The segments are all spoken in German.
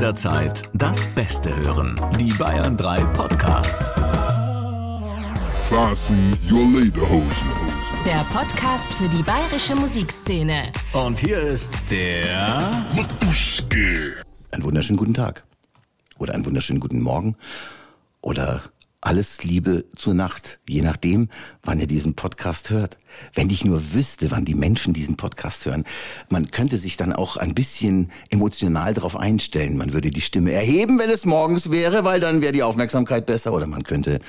jederzeit das Beste hören. Die Bayern 3 Podcasts. Fasten your Lederhosen. Der Podcast für die bayerische Musikszene. Und hier ist der Matuschke. Einen wunderschönen guten Tag. Oder einen wunderschönen guten Morgen. Oder alles Liebe zur Nacht, je nachdem, wann ihr diesen Podcast hört. Wenn ich nur wüsste, wann die Menschen diesen Podcast hören, man könnte sich dann auch ein bisschen emotional darauf einstellen. Man würde die Stimme erheben, wenn es morgens wäre, weil dann wäre die Aufmerksamkeit besser. Oder man könnte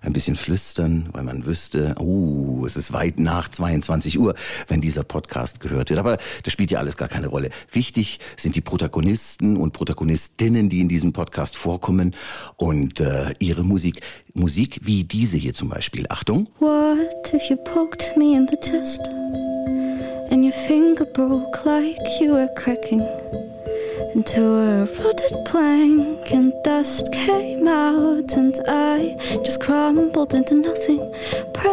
ein bisschen flüstern, weil man wüsste, oh, es ist weit nach 22 Uhr, wenn dieser Podcast gehört wird. Aber das spielt ja alles gar keine Rolle. Wichtig sind die Protagonisten und Protagonistinnen, die in diesem Podcast vorkommen und äh, ihre Musik. Musik wie diese hier zum Beispiel. Achtung. What if you poked me in the chest and your finger broke like you were cracking into a rotted plank and dust came out and I just crumbled into nothing. Pray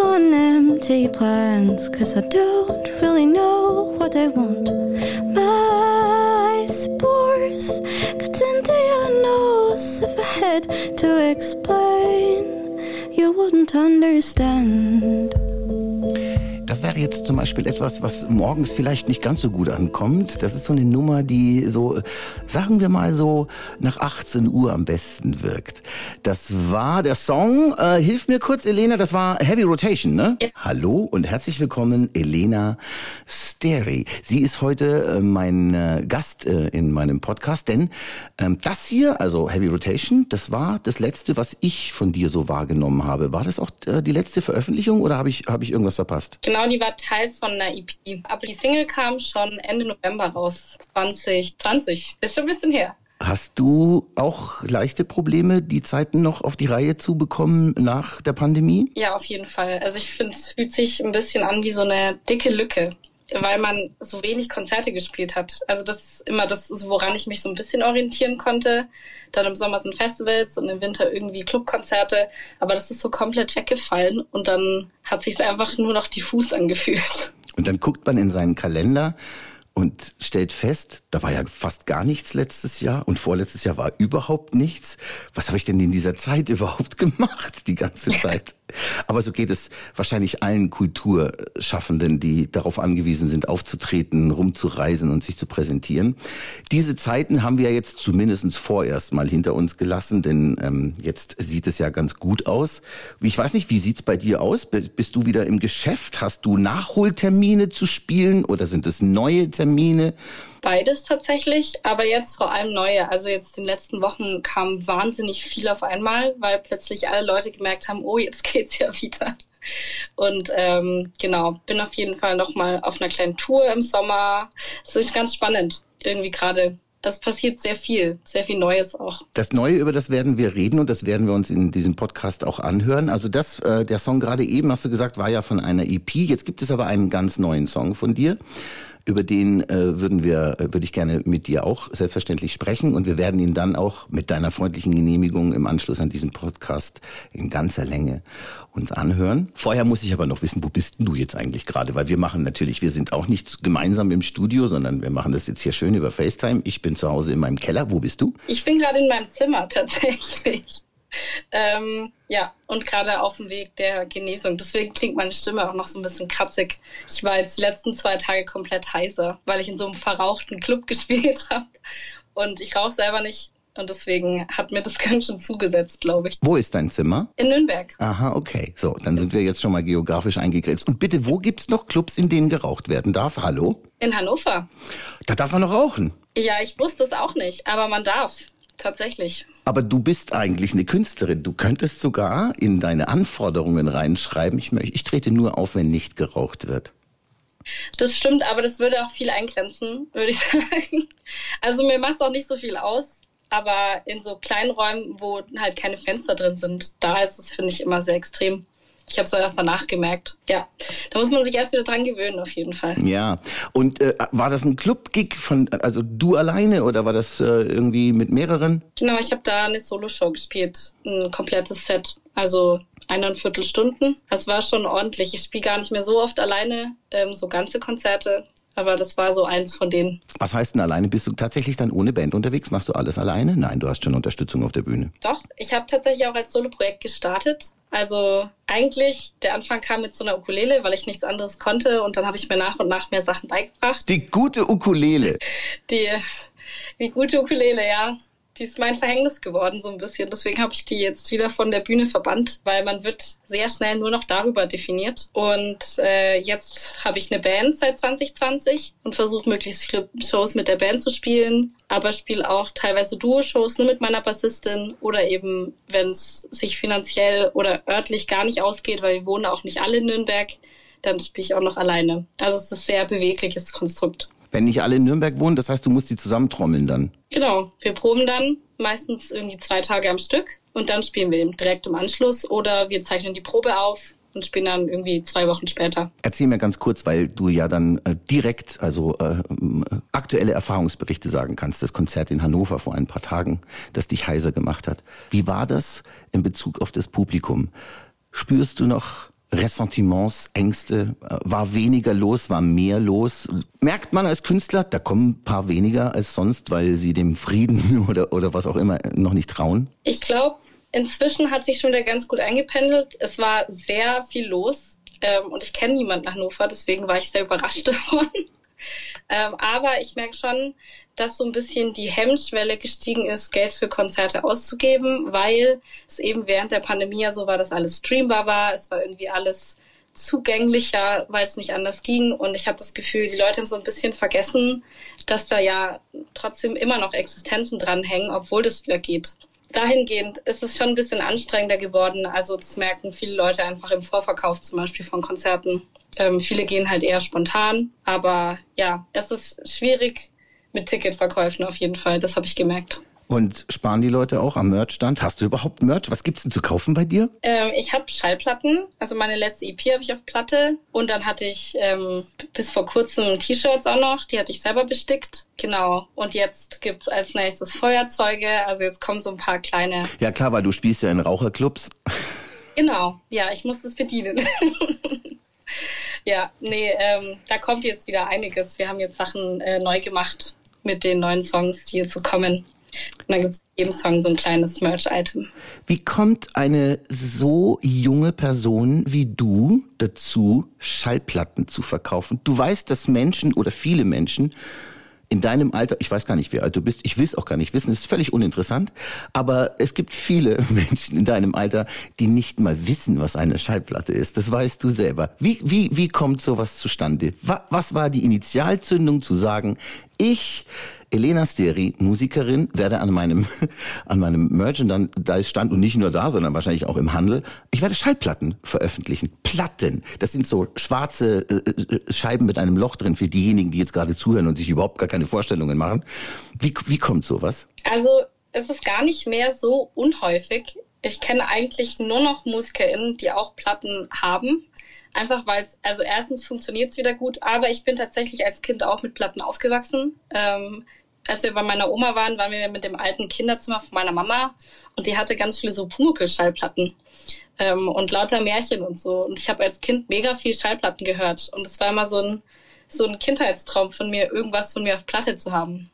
on empty plans cause I don't really know what I want. head to explain, you wouldn't understand. Wäre jetzt zum Beispiel etwas, was morgens vielleicht nicht ganz so gut ankommt. Das ist so eine Nummer, die so, sagen wir mal so, nach 18 Uhr am besten wirkt. Das war der Song, äh, hilf mir kurz, Elena, das war Heavy Rotation, ne? Ja. Hallo und herzlich willkommen, Elena Steri. Sie ist heute äh, mein äh, Gast äh, in meinem Podcast, denn ähm, das hier, also Heavy Rotation, das war das letzte, was ich von dir so wahrgenommen habe. War das auch äh, die letzte Veröffentlichung oder habe ich, hab ich irgendwas verpasst? Genau. Genau, die war Teil von einer EP. Aber die Single kam schon Ende November raus, 2020. Ist schon ein bisschen her. Hast du auch leichte Probleme, die Zeiten noch auf die Reihe zu bekommen nach der Pandemie? Ja, auf jeden Fall. Also ich finde, es fühlt sich ein bisschen an wie so eine dicke Lücke weil man so wenig Konzerte gespielt hat. Also das ist immer das, woran ich mich so ein bisschen orientieren konnte. Dann im Sommer sind Festivals und im Winter irgendwie Clubkonzerte. Aber das ist so komplett weggefallen und dann hat sich einfach nur noch diffus angefühlt. Und dann guckt man in seinen Kalender und stellt fest, da war ja fast gar nichts letztes Jahr und vorletztes Jahr war überhaupt nichts. Was habe ich denn in dieser Zeit überhaupt gemacht, die ganze Zeit? Aber so geht es wahrscheinlich allen Kulturschaffenden, die darauf angewiesen sind, aufzutreten, rumzureisen und sich zu präsentieren. Diese Zeiten haben wir jetzt zumindest vorerst mal hinter uns gelassen, denn ähm, jetzt sieht es ja ganz gut aus. Ich weiß nicht, wie sieht's bei dir aus? Bist du wieder im Geschäft? Hast du Nachholtermine zu spielen oder sind es neue Termine? Beides tatsächlich, aber jetzt vor allem neue. Also jetzt in den letzten Wochen kam wahnsinnig viel auf einmal, weil plötzlich alle Leute gemerkt haben, oh, jetzt geht's ja wieder. Und ähm, genau, bin auf jeden Fall nochmal auf einer kleinen Tour im Sommer. Es ist ganz spannend, irgendwie gerade es passiert sehr viel, sehr viel Neues auch. Das Neue, über das werden wir reden und das werden wir uns in diesem Podcast auch anhören. Also das, äh, der Song gerade eben, hast du gesagt, war ja von einer EP. Jetzt gibt es aber einen ganz neuen Song von dir. Über den äh, würden wir, äh, würde ich gerne mit dir auch selbstverständlich sprechen und wir werden ihn dann auch mit deiner freundlichen Genehmigung im Anschluss an diesen Podcast in ganzer Länge uns anhören. Vorher muss ich aber noch wissen, wo bist du jetzt eigentlich gerade? Weil wir machen natürlich, wir sind auch nicht gemeinsam im Studio, sondern wir machen das jetzt hier schön über FaceTime. Ich bin zu Hause in meinem Keller. Wo bist du? Ich bin gerade in meinem Zimmer tatsächlich. Ähm, ja, und gerade auf dem Weg der Genesung. Deswegen klingt meine Stimme auch noch so ein bisschen kratzig. Ich war jetzt die letzten zwei Tage komplett heißer, weil ich in so einem verrauchten Club gespielt habe. Und ich rauche selber nicht. Und deswegen hat mir das ganz schön zugesetzt, glaube ich. Wo ist dein Zimmer? In Nürnberg. Aha, okay. So, dann sind wir jetzt schon mal geografisch eingegrenzt. Und bitte, wo gibt es noch Clubs, in denen geraucht werden darf? Hallo? In Hannover. Da darf man noch rauchen. Ja, ich wusste es auch nicht, aber man darf tatsächlich. Aber du bist eigentlich eine Künstlerin. Du könntest sogar in deine Anforderungen reinschreiben, ich, möchte, ich trete nur auf, wenn nicht geraucht wird. Das stimmt, aber das würde auch viel eingrenzen, würde ich sagen. Also mir macht es auch nicht so viel aus, aber in so kleinen Räumen, wo halt keine Fenster drin sind, da ist es, finde ich, immer sehr extrem. Ich habe es erst danach gemerkt. Ja, da muss man sich erst wieder dran gewöhnen, auf jeden Fall. Ja, und äh, war das ein Club-Gig von, also du alleine oder war das äh, irgendwie mit mehreren? Genau, ich habe da eine Soloshow gespielt, ein komplettes Set. Also eineinviertel Stunden. Das war schon ordentlich. Ich spiele gar nicht mehr so oft alleine, ähm, so ganze Konzerte. Aber das war so eins von denen. Was heißt denn alleine? Bist du tatsächlich dann ohne Band unterwegs? Machst du alles alleine? Nein, du hast schon Unterstützung auf der Bühne. Doch, ich habe tatsächlich auch als Soloprojekt gestartet. Also eigentlich, der Anfang kam mit so einer Ukulele, weil ich nichts anderes konnte und dann habe ich mir nach und nach mehr Sachen beigebracht. Die gute Ukulele. Die, die gute Ukulele, ja. Die ist mein Verhängnis geworden, so ein bisschen. Deswegen habe ich die jetzt wieder von der Bühne verbannt, weil man wird sehr schnell nur noch darüber definiert. Und äh, jetzt habe ich eine Band seit 2020 und versuche möglichst viele Shows mit der Band zu spielen, aber spiele auch teilweise Duo-Shows nur mit meiner Bassistin oder eben, wenn es sich finanziell oder örtlich gar nicht ausgeht, weil wir wohnen auch nicht alle in Nürnberg, dann spiele ich auch noch alleine. Also es ist ein sehr bewegliches Konstrukt. Wenn nicht alle in Nürnberg wohnen, das heißt, du musst die zusammentrommeln dann. Genau, wir proben dann meistens irgendwie zwei Tage am Stück und dann spielen wir direkt im Anschluss oder wir zeichnen die Probe auf und spielen dann irgendwie zwei Wochen später. Erzähl mir ganz kurz, weil du ja dann äh, direkt, also äh, aktuelle Erfahrungsberichte sagen kannst. Das Konzert in Hannover vor ein paar Tagen, das dich heiser gemacht hat. Wie war das in Bezug auf das Publikum? Spürst du noch Ressentiments, Ängste, äh, war weniger los, war mehr los. Merkt man als Künstler, da kommen ein paar weniger als sonst, weil sie dem Frieden oder, oder was auch immer noch nicht trauen? Ich glaube, inzwischen hat sich schon wieder ganz gut eingependelt. Es war sehr viel los ähm, und ich kenne niemanden nach Hannover, deswegen war ich sehr überrascht davon. ähm, aber ich merke schon, dass so ein bisschen die Hemmschwelle gestiegen ist, Geld für Konzerte auszugeben, weil es eben während der Pandemie ja so war, dass alles streambar war. Es war irgendwie alles zugänglicher, weil es nicht anders ging. Und ich habe das Gefühl, die Leute haben so ein bisschen vergessen, dass da ja trotzdem immer noch Existenzen dranhängen, obwohl das wieder geht. Dahingehend ist es schon ein bisschen anstrengender geworden. Also das merken viele Leute einfach im Vorverkauf zum Beispiel von Konzerten. Ähm, viele gehen halt eher spontan. Aber ja, es ist schwierig, mit Ticketverkäufen auf jeden Fall. Das habe ich gemerkt. Und sparen die Leute auch am Merchstand? Hast du überhaupt Merch? Was gibt's denn zu kaufen bei dir? Ähm, ich habe Schallplatten. Also meine letzte EP habe ich auf Platte. Und dann hatte ich ähm, bis vor kurzem T-Shirts auch noch. Die hatte ich selber bestickt. Genau. Und jetzt gibt's als nächstes Feuerzeuge. Also jetzt kommen so ein paar kleine. Ja klar, weil du spielst ja in Raucherclubs. Genau. Ja, ich muss das verdienen. ja, nee, ähm, da kommt jetzt wieder einiges. Wir haben jetzt Sachen äh, neu gemacht mit den neuen Songs, die jetzt so kommen. Und dann gibt es jedem Song so ein kleines Merch-Item. Wie kommt eine so junge Person wie du dazu, Schallplatten zu verkaufen? Du weißt, dass Menschen oder viele Menschen in deinem Alter, ich weiß gar nicht, wie alt du bist, ich will es auch gar nicht wissen, ist völlig uninteressant, aber es gibt viele Menschen in deinem Alter, die nicht mal wissen, was eine Schallplatte ist. Das weißt du selber. Wie, wie, wie kommt sowas zustande? Was war die Initialzündung zu sagen, ich Elena Steri, Musikerin, werde an meinem, an meinem Merchandise-Stand und nicht nur da, sondern wahrscheinlich auch im Handel, ich werde Schallplatten veröffentlichen. Platten. Das sind so schwarze äh, äh, Scheiben mit einem Loch drin für diejenigen, die jetzt gerade zuhören und sich überhaupt gar keine Vorstellungen machen. Wie, wie kommt sowas? Also, es ist gar nicht mehr so unhäufig. Ich kenne eigentlich nur noch MusikerInnen, die auch Platten haben. Einfach weil es, also erstens funktioniert es wieder gut, aber ich bin tatsächlich als Kind auch mit Platten aufgewachsen. Ähm, als wir bei meiner Oma waren, waren wir mit dem alten Kinderzimmer von meiner Mama und die hatte ganz viele so Pumuckl-Schallplatten ähm, und lauter Märchen und so. Und ich habe als Kind mega viel Schallplatten gehört und es war immer so ein, so ein Kindheitstraum von mir, irgendwas von mir auf Platte zu haben.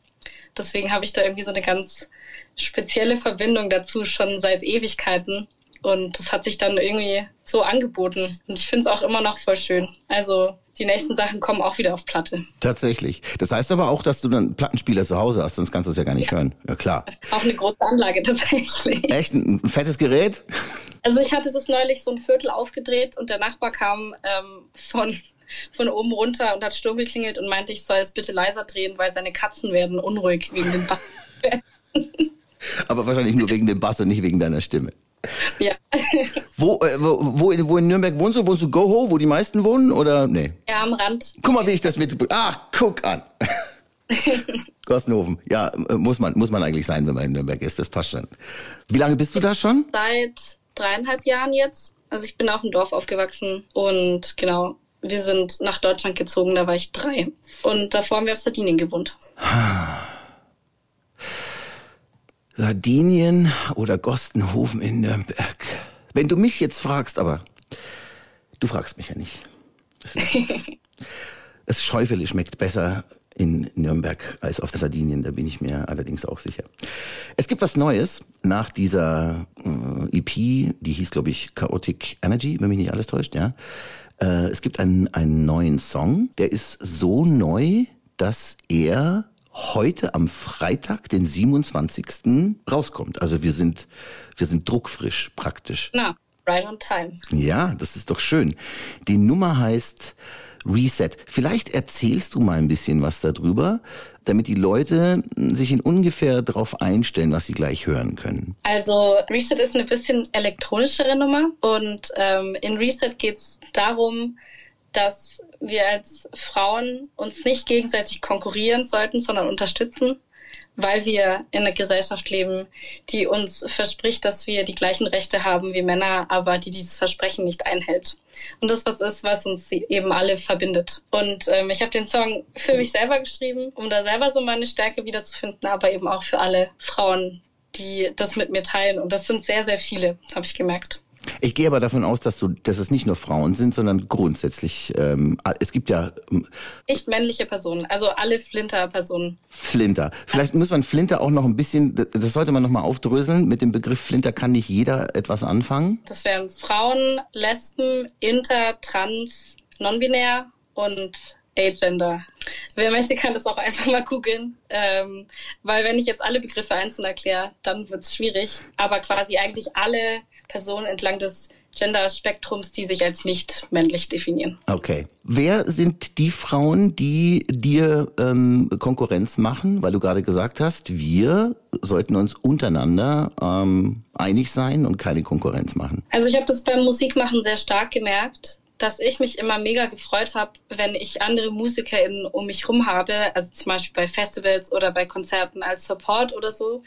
Deswegen habe ich da irgendwie so eine ganz spezielle Verbindung dazu schon seit Ewigkeiten. Und das hat sich dann irgendwie so angeboten. Und ich finde es auch immer noch voll schön. Also die nächsten Sachen kommen auch wieder auf Platte. Tatsächlich. Das heißt aber auch, dass du dann Plattenspieler zu Hause hast, sonst kannst du es ja gar nicht ja. hören. Ja, klar. Auch eine große Anlage tatsächlich. Echt? Ein fettes Gerät? Also ich hatte das neulich so ein Viertel aufgedreht und der Nachbar kam ähm, von von oben runter und hat Sturm geklingelt und meinte, ich soll es bitte leiser drehen, weil seine Katzen werden unruhig wegen dem Bass. Aber wahrscheinlich nur wegen dem Bass und nicht wegen deiner Stimme. Ja. wo, äh, wo, wo, wo, in Nürnberg wohnst du? Wohnst du Goho, wo die meisten wohnen? Oder nee? Ja, am Rand. Guck mal, wie ich das mit. Ach, guck an. Gostenhofen. Ja, muss man, muss man eigentlich sein, wenn man in Nürnberg ist. Das passt schon. Wie lange bist du da schon? Seit dreieinhalb Jahren jetzt. Also ich bin auf dem Dorf aufgewachsen und genau, wir sind nach Deutschland gezogen, da war ich drei. Und davor haben wir auf Sardinien gewohnt. Sardinien oder Gostenhofen in Nürnberg. Wenn du mich jetzt fragst, aber du fragst mich ja nicht. Das Schäufele schmeckt besser in Nürnberg als auf Sardinien, da bin ich mir allerdings auch sicher. Es gibt was Neues nach dieser äh, EP, die hieß, glaube ich, Chaotic Energy, wenn mich nicht alles täuscht, ja. Äh, es gibt einen, einen neuen Song, der ist so neu, dass er heute am Freitag, den 27. rauskommt. Also wir sind, wir sind druckfrisch praktisch. Na, right on time. Ja, das ist doch schön. Die Nummer heißt Reset. Vielleicht erzählst du mal ein bisschen was darüber, damit die Leute sich in ungefähr darauf einstellen, was sie gleich hören können. Also Reset ist eine bisschen elektronischere Nummer und ähm, in Reset geht es darum, dass wir als Frauen uns nicht gegenseitig konkurrieren sollten, sondern unterstützen weil wir in einer Gesellschaft leben, die uns verspricht, dass wir die gleichen Rechte haben wie Männer, aber die dieses Versprechen nicht einhält. Und das was ist, was uns eben alle verbindet. Und ähm, ich habe den Song für mich selber geschrieben, um da selber so meine Stärke wiederzufinden, aber eben auch für alle Frauen, die das mit mir teilen. Und das sind sehr, sehr viele, habe ich gemerkt. Ich gehe aber davon aus, dass du, dass es nicht nur Frauen sind, sondern grundsätzlich. Ähm, es gibt ja ähm, nicht männliche Personen, also alle Flinter-Personen. Flinter. Vielleicht muss man Flinter auch noch ein bisschen. Das sollte man noch mal aufdröseln. Mit dem Begriff Flinter kann nicht jeder etwas anfangen. Das wären Frauen, Lesben, Inter, Trans, Nonbinär und Agender. Wer möchte, kann das auch einfach mal googeln. Ähm, weil wenn ich jetzt alle Begriffe einzeln erkläre, dann wird es schwierig. Aber quasi eigentlich alle Personen entlang des Gender-Spektrums, die sich als nicht männlich definieren. Okay. Wer sind die Frauen, die dir ähm, Konkurrenz machen? Weil du gerade gesagt hast, wir sollten uns untereinander ähm, einig sein und keine Konkurrenz machen. Also ich habe das beim Musikmachen sehr stark gemerkt dass ich mich immer mega gefreut habe, wenn ich andere MusikerInnen um mich rum habe, also zum Beispiel bei Festivals oder bei Konzerten als Support oder so.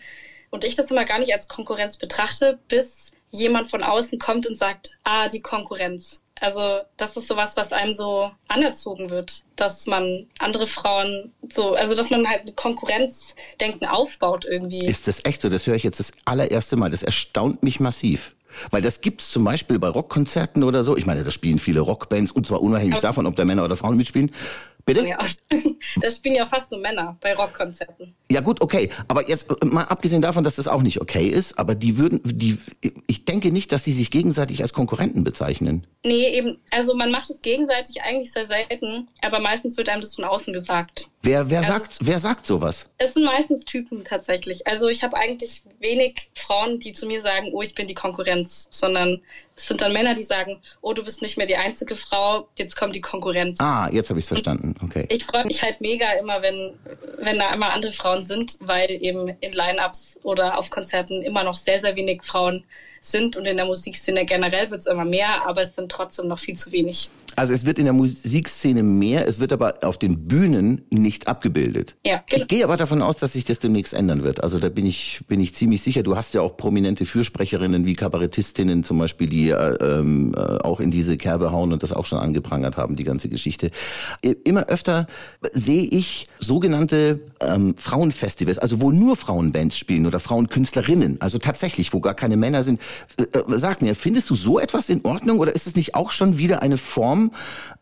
Und ich das immer gar nicht als Konkurrenz betrachte, bis jemand von außen kommt und sagt, ah, die Konkurrenz. Also das ist sowas, was einem so anerzogen wird, dass man andere Frauen so, also dass man halt ein Konkurrenzdenken aufbaut irgendwie. Ist das echt so? Das höre ich jetzt das allererste Mal. Das erstaunt mich massiv. Weil das gibt's zum Beispiel bei Rockkonzerten oder so. Ich meine, da spielen viele Rockbands und zwar unabhängig davon, ob da Männer oder Frauen mitspielen. Bitte? Ja, das spielen ja fast nur Männer bei Rockkonzerten. Ja gut, okay. Aber jetzt äh, mal abgesehen davon, dass das auch nicht okay ist, aber die würden, die, ich denke nicht, dass die sich gegenseitig als Konkurrenten bezeichnen. Nee, eben, also man macht es gegenseitig eigentlich sehr selten, aber meistens wird einem das von außen gesagt. Wer, wer, also, sagt, wer sagt sowas? Es sind meistens Typen tatsächlich. Also ich habe eigentlich wenig Frauen, die zu mir sagen, oh, ich bin die Konkurrenz, sondern es sind dann Männer, die sagen, oh, du bist nicht mehr die einzige Frau, jetzt kommt die Konkurrenz. Ah, jetzt habe ich es verstanden. Okay. Ich freue mich halt mega immer, wenn, wenn da immer andere Frauen sind, weil eben in Line-Ups oder auf Konzerten immer noch sehr, sehr wenig Frauen sind und in der Musikszene generell wird es immer mehr, aber es sind trotzdem noch viel zu wenig. Also es wird in der Musikszene mehr, es wird aber auf den Bühnen nicht abgebildet. Ja, genau. Ich gehe aber davon aus, dass sich das demnächst ändern wird. Also da bin ich, bin ich ziemlich sicher. Du hast ja auch prominente Fürsprecherinnen wie Kabarettistinnen zum Beispiel, die äh, ähm, äh, auch in diese Kerbe hauen und das auch schon angeprangert haben, die ganze Geschichte. Immer öfter sehe ich sogenannte ähm, Frauenfestivals, also wo nur Frauenbands spielen oder Frauenkünstlerinnen, also tatsächlich, wo gar keine Männer sind. Äh, äh, sag mir, findest du so etwas in Ordnung oder ist es nicht auch schon wieder eine Form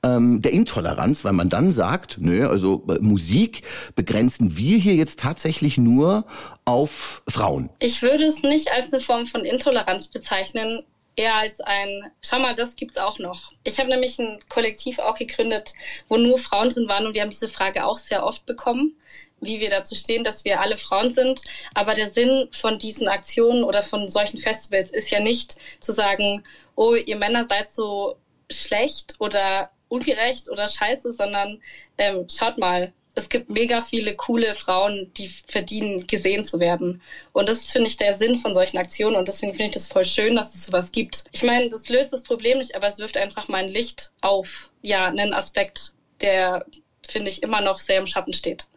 ähm, der Intoleranz, weil man dann sagt, nö, also äh, Musik begrenzen wir hier jetzt tatsächlich nur auf Frauen? Ich würde es nicht als eine Form von Intoleranz bezeichnen, eher als ein, schau mal, das gibt's auch noch. Ich habe nämlich ein Kollektiv auch gegründet, wo nur Frauen drin waren und wir haben diese Frage auch sehr oft bekommen wie wir dazu stehen, dass wir alle Frauen sind. Aber der Sinn von diesen Aktionen oder von solchen Festivals ist ja nicht zu sagen, oh, ihr Männer seid so schlecht oder ungerecht oder scheiße, sondern ähm, schaut mal, es gibt mega viele coole Frauen, die verdienen, gesehen zu werden. Und das ist, finde ich, der Sinn von solchen Aktionen. Und deswegen finde ich das voll schön, dass es sowas gibt. Ich meine, das löst das Problem nicht, aber es wirft einfach mal ein Licht auf, ja, einen Aspekt, der, finde ich, immer noch sehr im Schatten steht.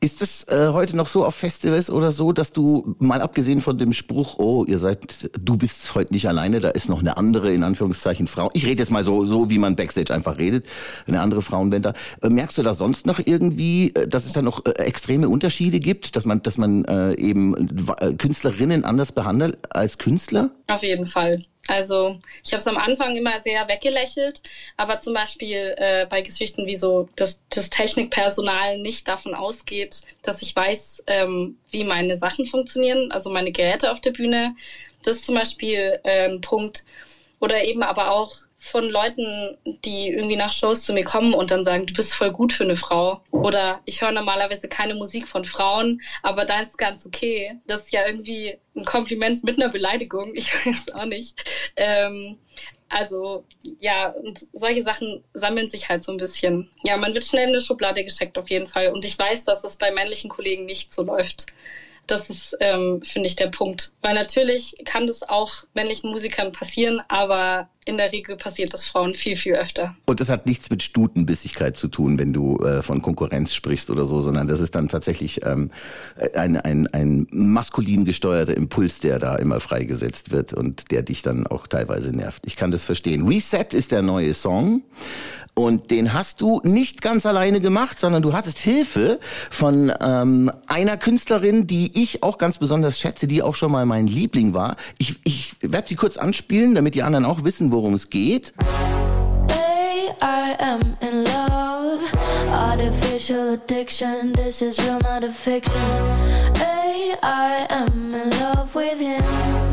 Ist es äh, heute noch so auf Festivals oder so, dass du mal abgesehen von dem Spruch, oh, ihr seid, du bist heute nicht alleine, da ist noch eine andere, in Anführungszeichen, Frau. Ich rede jetzt mal so, so wie man Backstage einfach redet, eine andere Frauenband da. Äh, merkst du da sonst noch irgendwie, äh, dass es da noch äh, extreme Unterschiede gibt, dass man, dass man äh, eben äh, Künstlerinnen anders behandelt als Künstler? Auf jeden Fall. Also ich habe es am Anfang immer sehr weggelächelt, aber zum Beispiel äh, bei Geschichten wie so, dass das Technikpersonal nicht davon ausgeht, dass ich weiß, ähm, wie meine Sachen funktionieren, also meine Geräte auf der Bühne. Das ist zum Beispiel äh, ein Punkt. Oder eben aber auch von Leuten, die irgendwie nach Shows zu mir kommen und dann sagen, du bist voll gut für eine Frau. Oder ich höre normalerweise keine Musik von Frauen, aber da ist ganz okay. Das ist ja irgendwie ein Kompliment mit einer Beleidigung. Ich weiß auch nicht. Ähm, also ja, und solche Sachen sammeln sich halt so ein bisschen. Ja, man wird schnell in eine Schublade gesteckt auf jeden Fall. Und ich weiß, dass es bei männlichen Kollegen nicht so läuft. Das ist, ähm, finde ich, der Punkt. Weil natürlich kann das auch männlichen Musikern passieren, aber in der Regel passiert das Frauen viel, viel öfter. Und das hat nichts mit Stutenbissigkeit zu tun, wenn du äh, von Konkurrenz sprichst oder so, sondern das ist dann tatsächlich ähm, ein, ein, ein maskulin gesteuerter Impuls, der da immer freigesetzt wird und der dich dann auch teilweise nervt. Ich kann das verstehen. Reset ist der neue Song. Und den hast du nicht ganz alleine gemacht, sondern du hattest Hilfe von ähm, einer Künstlerin, die ich auch ganz besonders schätze, die auch schon mal mein Liebling war. Ich, ich werde sie kurz anspielen, damit die anderen auch wissen, worum es geht. I am in love. Artificial addiction, this is real, not a fiction. Hey, I am in love with him.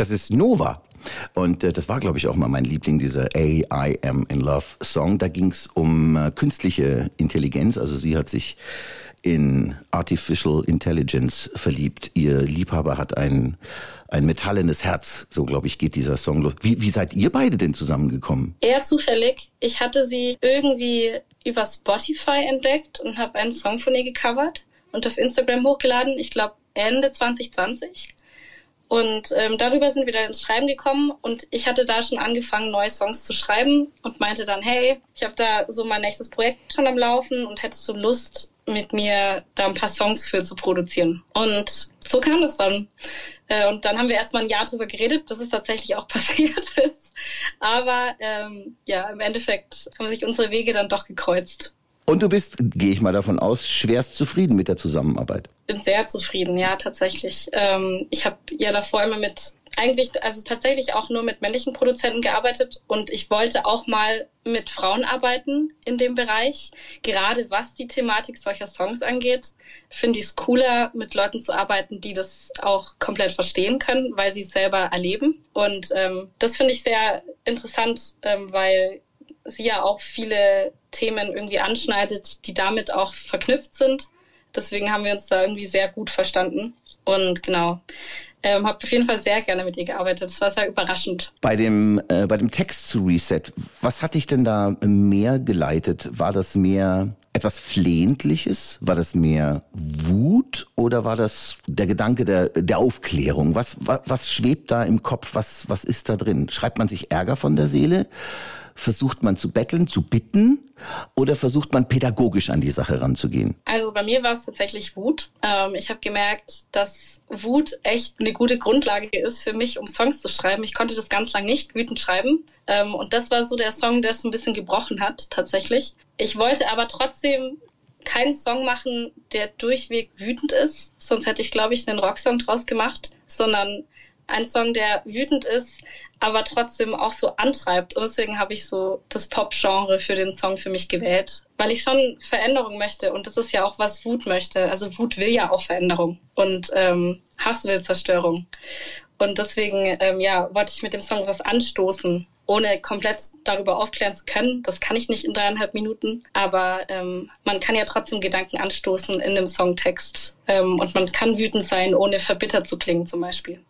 Das ist Nova. Und äh, das war, glaube ich, auch mal mein Liebling, dieser A, I Am in Love Song. Da ging es um äh, künstliche Intelligenz. Also sie hat sich in Artificial Intelligence verliebt. Ihr Liebhaber hat ein, ein metallenes Herz. So, glaube ich, geht dieser Song los. Wie, wie seid ihr beide denn zusammengekommen? Eher zufällig. Ich hatte sie irgendwie über Spotify entdeckt und habe einen Song von ihr gecovert und auf Instagram hochgeladen. Ich glaube Ende 2020. Und ähm, darüber sind wir dann ins Schreiben gekommen und ich hatte da schon angefangen, neue Songs zu schreiben und meinte dann, hey, ich habe da so mein nächstes Projekt schon am Laufen und hättest du Lust, mit mir da ein paar Songs für zu produzieren. Und so kam es dann. Äh, und dann haben wir erstmal ein Jahr drüber geredet, bis es tatsächlich auch passiert ist. Aber ähm, ja, im Endeffekt haben sich unsere Wege dann doch gekreuzt. Und du bist, gehe ich mal davon aus, schwerst zufrieden mit der Zusammenarbeit. Bin sehr zufrieden, ja, tatsächlich. Ähm, ich habe ja davor immer mit, eigentlich, also tatsächlich auch nur mit männlichen Produzenten gearbeitet und ich wollte auch mal mit Frauen arbeiten in dem Bereich. Gerade was die Thematik solcher Songs angeht, finde ich es cooler, mit Leuten zu arbeiten, die das auch komplett verstehen können, weil sie es selber erleben. Und ähm, das finde ich sehr interessant, ähm, weil sie ja auch viele Themen irgendwie anschneidet, die damit auch verknüpft sind. Deswegen haben wir uns da irgendwie sehr gut verstanden. Und genau, ähm, habe auf jeden Fall sehr gerne mit ihr gearbeitet. Es war sehr überraschend. Bei dem, äh, bei dem Text zu Reset, was hat dich denn da mehr geleitet? War das mehr etwas Flehentliches? War das mehr Wut oder war das der Gedanke der, der Aufklärung? Was, was, was schwebt da im Kopf? Was, was ist da drin? Schreibt man sich Ärger von der Seele? Versucht man zu betteln, zu bitten? Oder versucht man pädagogisch an die Sache ranzugehen? Also bei mir war es tatsächlich Wut. Ähm, ich habe gemerkt, dass Wut echt eine gute Grundlage ist für mich, um Songs zu schreiben. Ich konnte das ganz lang nicht wütend schreiben. Ähm, und das war so der Song, der es ein bisschen gebrochen hat, tatsächlich. Ich wollte aber trotzdem keinen Song machen, der durchweg wütend ist. Sonst hätte ich, glaube ich, einen Rocksong draus gemacht, sondern ein Song, der wütend ist, aber trotzdem auch so antreibt. Und deswegen habe ich so das Pop-Genre für den Song für mich gewählt, weil ich schon Veränderung möchte. Und das ist ja auch, was Wut möchte. Also Wut will ja auch Veränderung und ähm, Hass will Zerstörung. Und deswegen, ähm, ja, wollte ich mit dem Song was anstoßen, ohne komplett darüber aufklären zu können. Das kann ich nicht in dreieinhalb Minuten. Aber ähm, man kann ja trotzdem Gedanken anstoßen in dem Songtext. Ähm, und man kann wütend sein, ohne verbittert zu klingen zum Beispiel.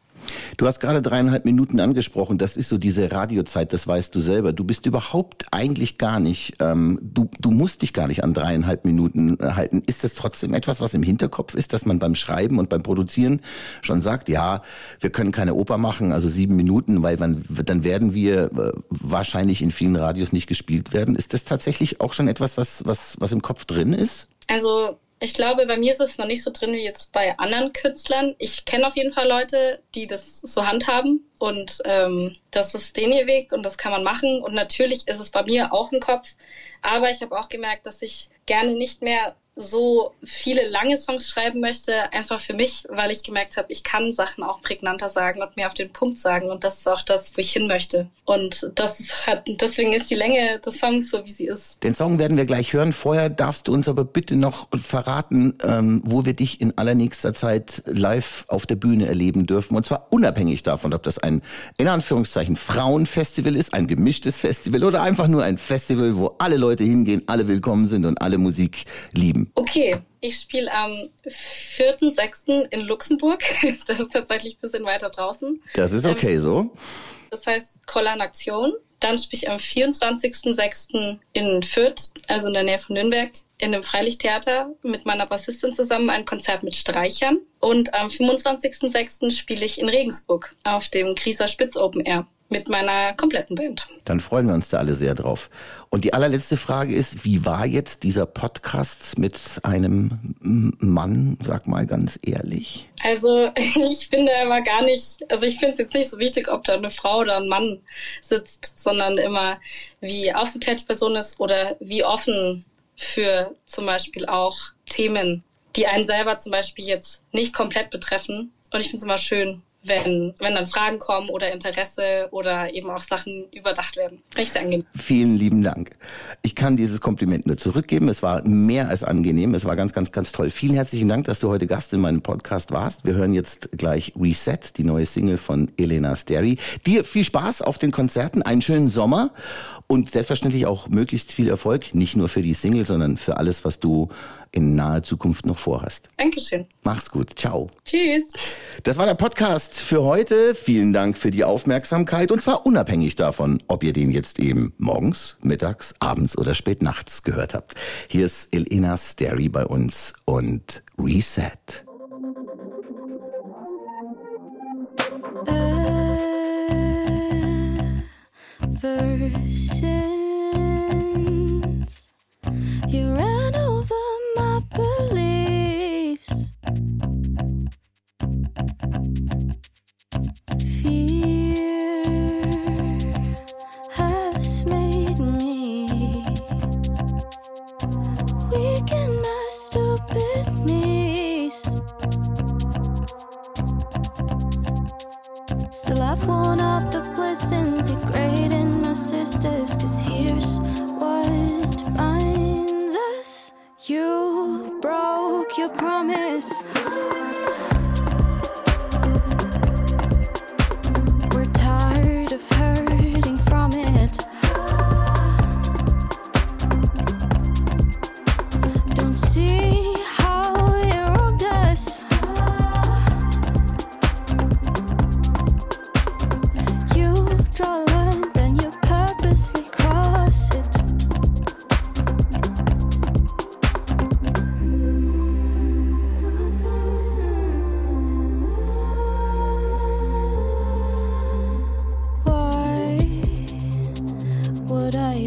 Du hast gerade dreieinhalb Minuten angesprochen. Das ist so diese Radiozeit, das weißt du selber. Du bist überhaupt eigentlich gar nicht, ähm, du, du musst dich gar nicht an dreieinhalb Minuten äh, halten. Ist das trotzdem etwas, was im Hinterkopf ist, dass man beim Schreiben und beim Produzieren schon sagt, ja, wir können keine Oper machen, also sieben Minuten, weil man, dann werden wir äh, wahrscheinlich in vielen Radios nicht gespielt werden. Ist das tatsächlich auch schon etwas, was, was, was im Kopf drin ist? Also Ich glaube, bei mir ist es noch nicht so drin wie jetzt bei anderen Künstlern. Ich kenne auf jeden Fall Leute, die das so handhaben und ähm, das ist den ihr Weg und das kann man machen. Und natürlich ist es bei mir auch im Kopf. Aber ich habe auch gemerkt, dass ich gerne nicht mehr so viele lange Songs schreiben möchte, einfach für mich, weil ich gemerkt habe, ich kann Sachen auch prägnanter sagen und mehr auf den Punkt sagen. Und das ist auch das, wo ich hin möchte. Und das halt, deswegen ist die Länge des Songs so, wie sie ist. Den Song werden wir gleich hören. Vorher darfst du uns aber bitte noch verraten, ähm, wo wir dich in allernächster Zeit live auf der Bühne erleben dürfen. Und zwar unabhängig davon, ob das ein, in Anführungszeichen, Frauenfestival ist, ein gemischtes Festival oder einfach nur ein Festival, wo alle Leute hingehen, alle willkommen sind und alle Musik lieben. Okay, ich spiele am 4.6. in Luxemburg. Das ist tatsächlich ein bisschen weiter draußen. Das ist okay ähm, so. Das heißt Koller in Aktion. Dann spiele ich am 24.06. in Fürth, also in der Nähe von Nürnberg, in dem Freilichttheater mit meiner Bassistin zusammen ein Konzert mit Streichern. Und am 25.06. spiele ich in Regensburg auf dem Krieser Spitz Open Air mit meiner kompletten Band. Dann freuen wir uns da alle sehr drauf. Und die allerletzte Frage ist, wie war jetzt dieser Podcast mit einem Mann, sag mal ganz ehrlich? Also ich finde immer gar nicht, also ich finde es jetzt nicht so wichtig, ob da eine Frau oder ein Mann sitzt, sondern immer, wie aufgeklärt die Person ist oder wie offen für zum Beispiel auch Themen, die einen selber zum Beispiel jetzt nicht komplett betreffen. Und ich finde es immer schön, wenn, wenn dann Fragen kommen oder Interesse oder eben auch Sachen überdacht werden. Recht angenehm. Vielen lieben Dank. Ich kann dieses Kompliment nur zurückgeben. Es war mehr als angenehm. Es war ganz, ganz, ganz toll. Vielen herzlichen Dank, dass du heute Gast in meinem Podcast warst. Wir hören jetzt gleich Reset, die neue Single von Elena Steri. Dir viel Spaß auf den Konzerten, einen schönen Sommer und selbstverständlich auch möglichst viel Erfolg, nicht nur für die Single, sondern für alles, was du in naher Zukunft noch vorhast. Dankeschön. Mach's gut. Ciao. Tschüss. Das war der Podcast für heute. Vielen Dank für die Aufmerksamkeit und zwar unabhängig davon, ob ihr den jetzt eben morgens, mittags, abends oder spät nachts gehört habt. Hier ist Elena Steri bei uns und Reset. Versions. You ran over my beliefs. Fear has made me weak in my stupid knees. Still, I've worn up the my Cause here's what binds us you broke your promise.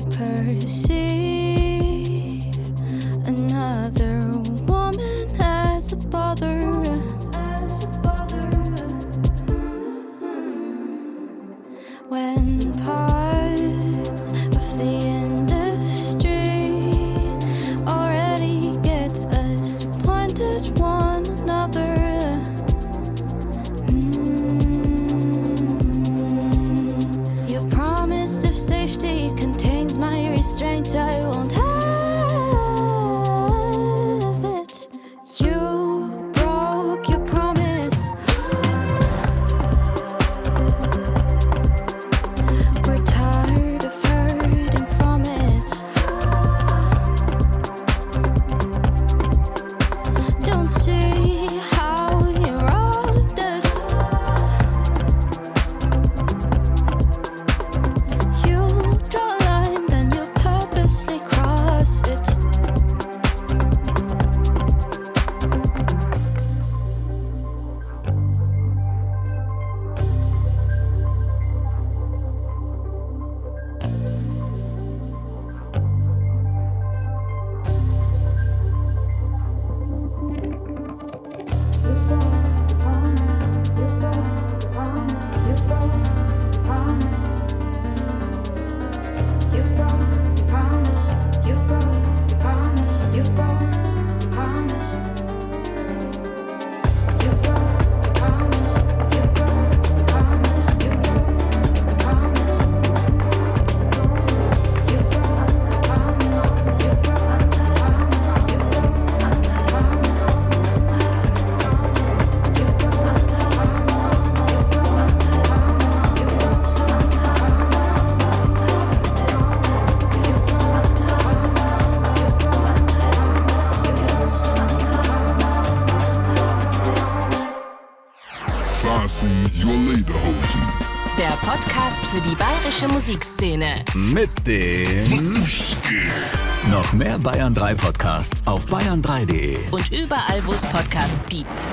reaper. Musikszene. Mit dem noch mehr Bayern 3 Podcasts auf bayern3.de. Und überall, wo es Podcasts gibt.